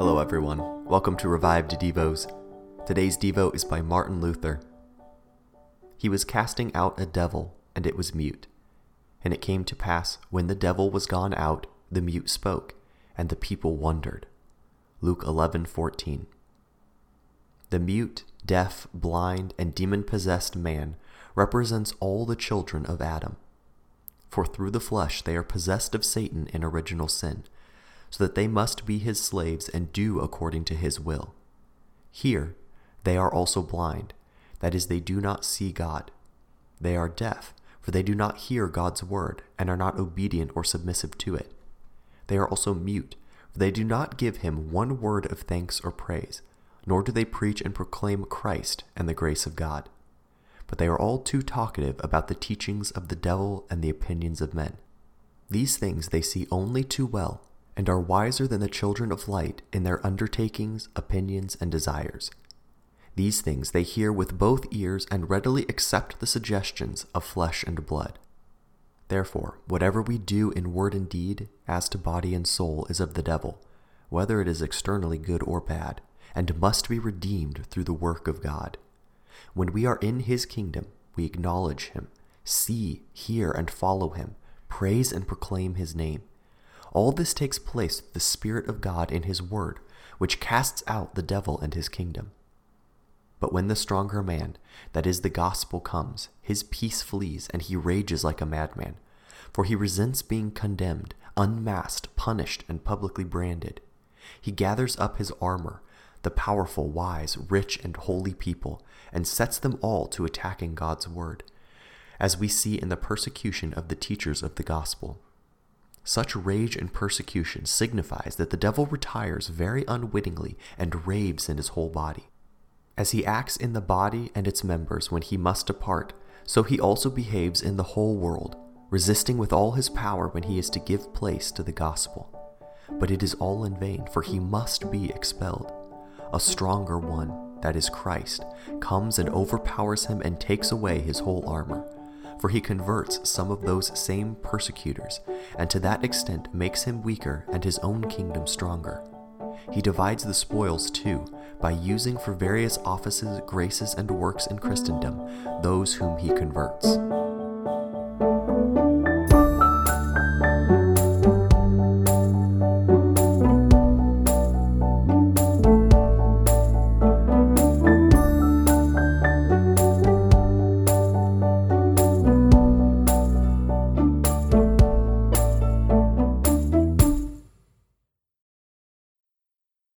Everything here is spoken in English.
Hello, everyone. Welcome to Revived Devos. Today's Devo is by Martin Luther. He was casting out a devil, and it was mute. And it came to pass, when the devil was gone out, the mute spoke, and the people wondered. Luke 11:14. The mute, deaf, blind, and demon-possessed man represents all the children of Adam. For through the flesh they are possessed of Satan in original sin so that they must be his slaves and do according to his will. Here, they are also blind, that is, they do not see God. They are deaf, for they do not hear God's word and are not obedient or submissive to it. They are also mute, for they do not give him one word of thanks or praise, nor do they preach and proclaim Christ and the grace of God. But they are all too talkative about the teachings of the devil and the opinions of men. These things they see only too well and are wiser than the children of light in their undertakings, opinions, and desires. These things they hear with both ears and readily accept the suggestions of flesh and blood. Therefore, whatever we do in word and deed, as to body and soul, is of the devil, whether it is externally good or bad, and must be redeemed through the work of God. When we are in his kingdom, we acknowledge him, see, hear, and follow him, praise and proclaim his name all this takes place through the Spirit of God in His Word, which casts out the devil and his kingdom. But when the stronger man, that is the gospel, comes, his peace flees, and he rages like a madman, for he resents being condemned, unmasked, punished, and publicly branded. He gathers up his armor, the powerful, wise, rich, and holy people, and sets them all to attacking God's word, as we see in the persecution of the teachers of the gospel. Such rage and persecution signifies that the devil retires very unwittingly and raves in his whole body. As he acts in the body and its members when he must depart, so he also behaves in the whole world, resisting with all his power when he is to give place to the gospel. But it is all in vain, for he must be expelled. A stronger one, that is Christ, comes and overpowers him and takes away his whole armor for he converts some of those same persecutors, and to that extent makes him weaker and his own kingdom stronger. He divides the spoils too, by using for various offices, graces, and works in Christendom those whom he converts.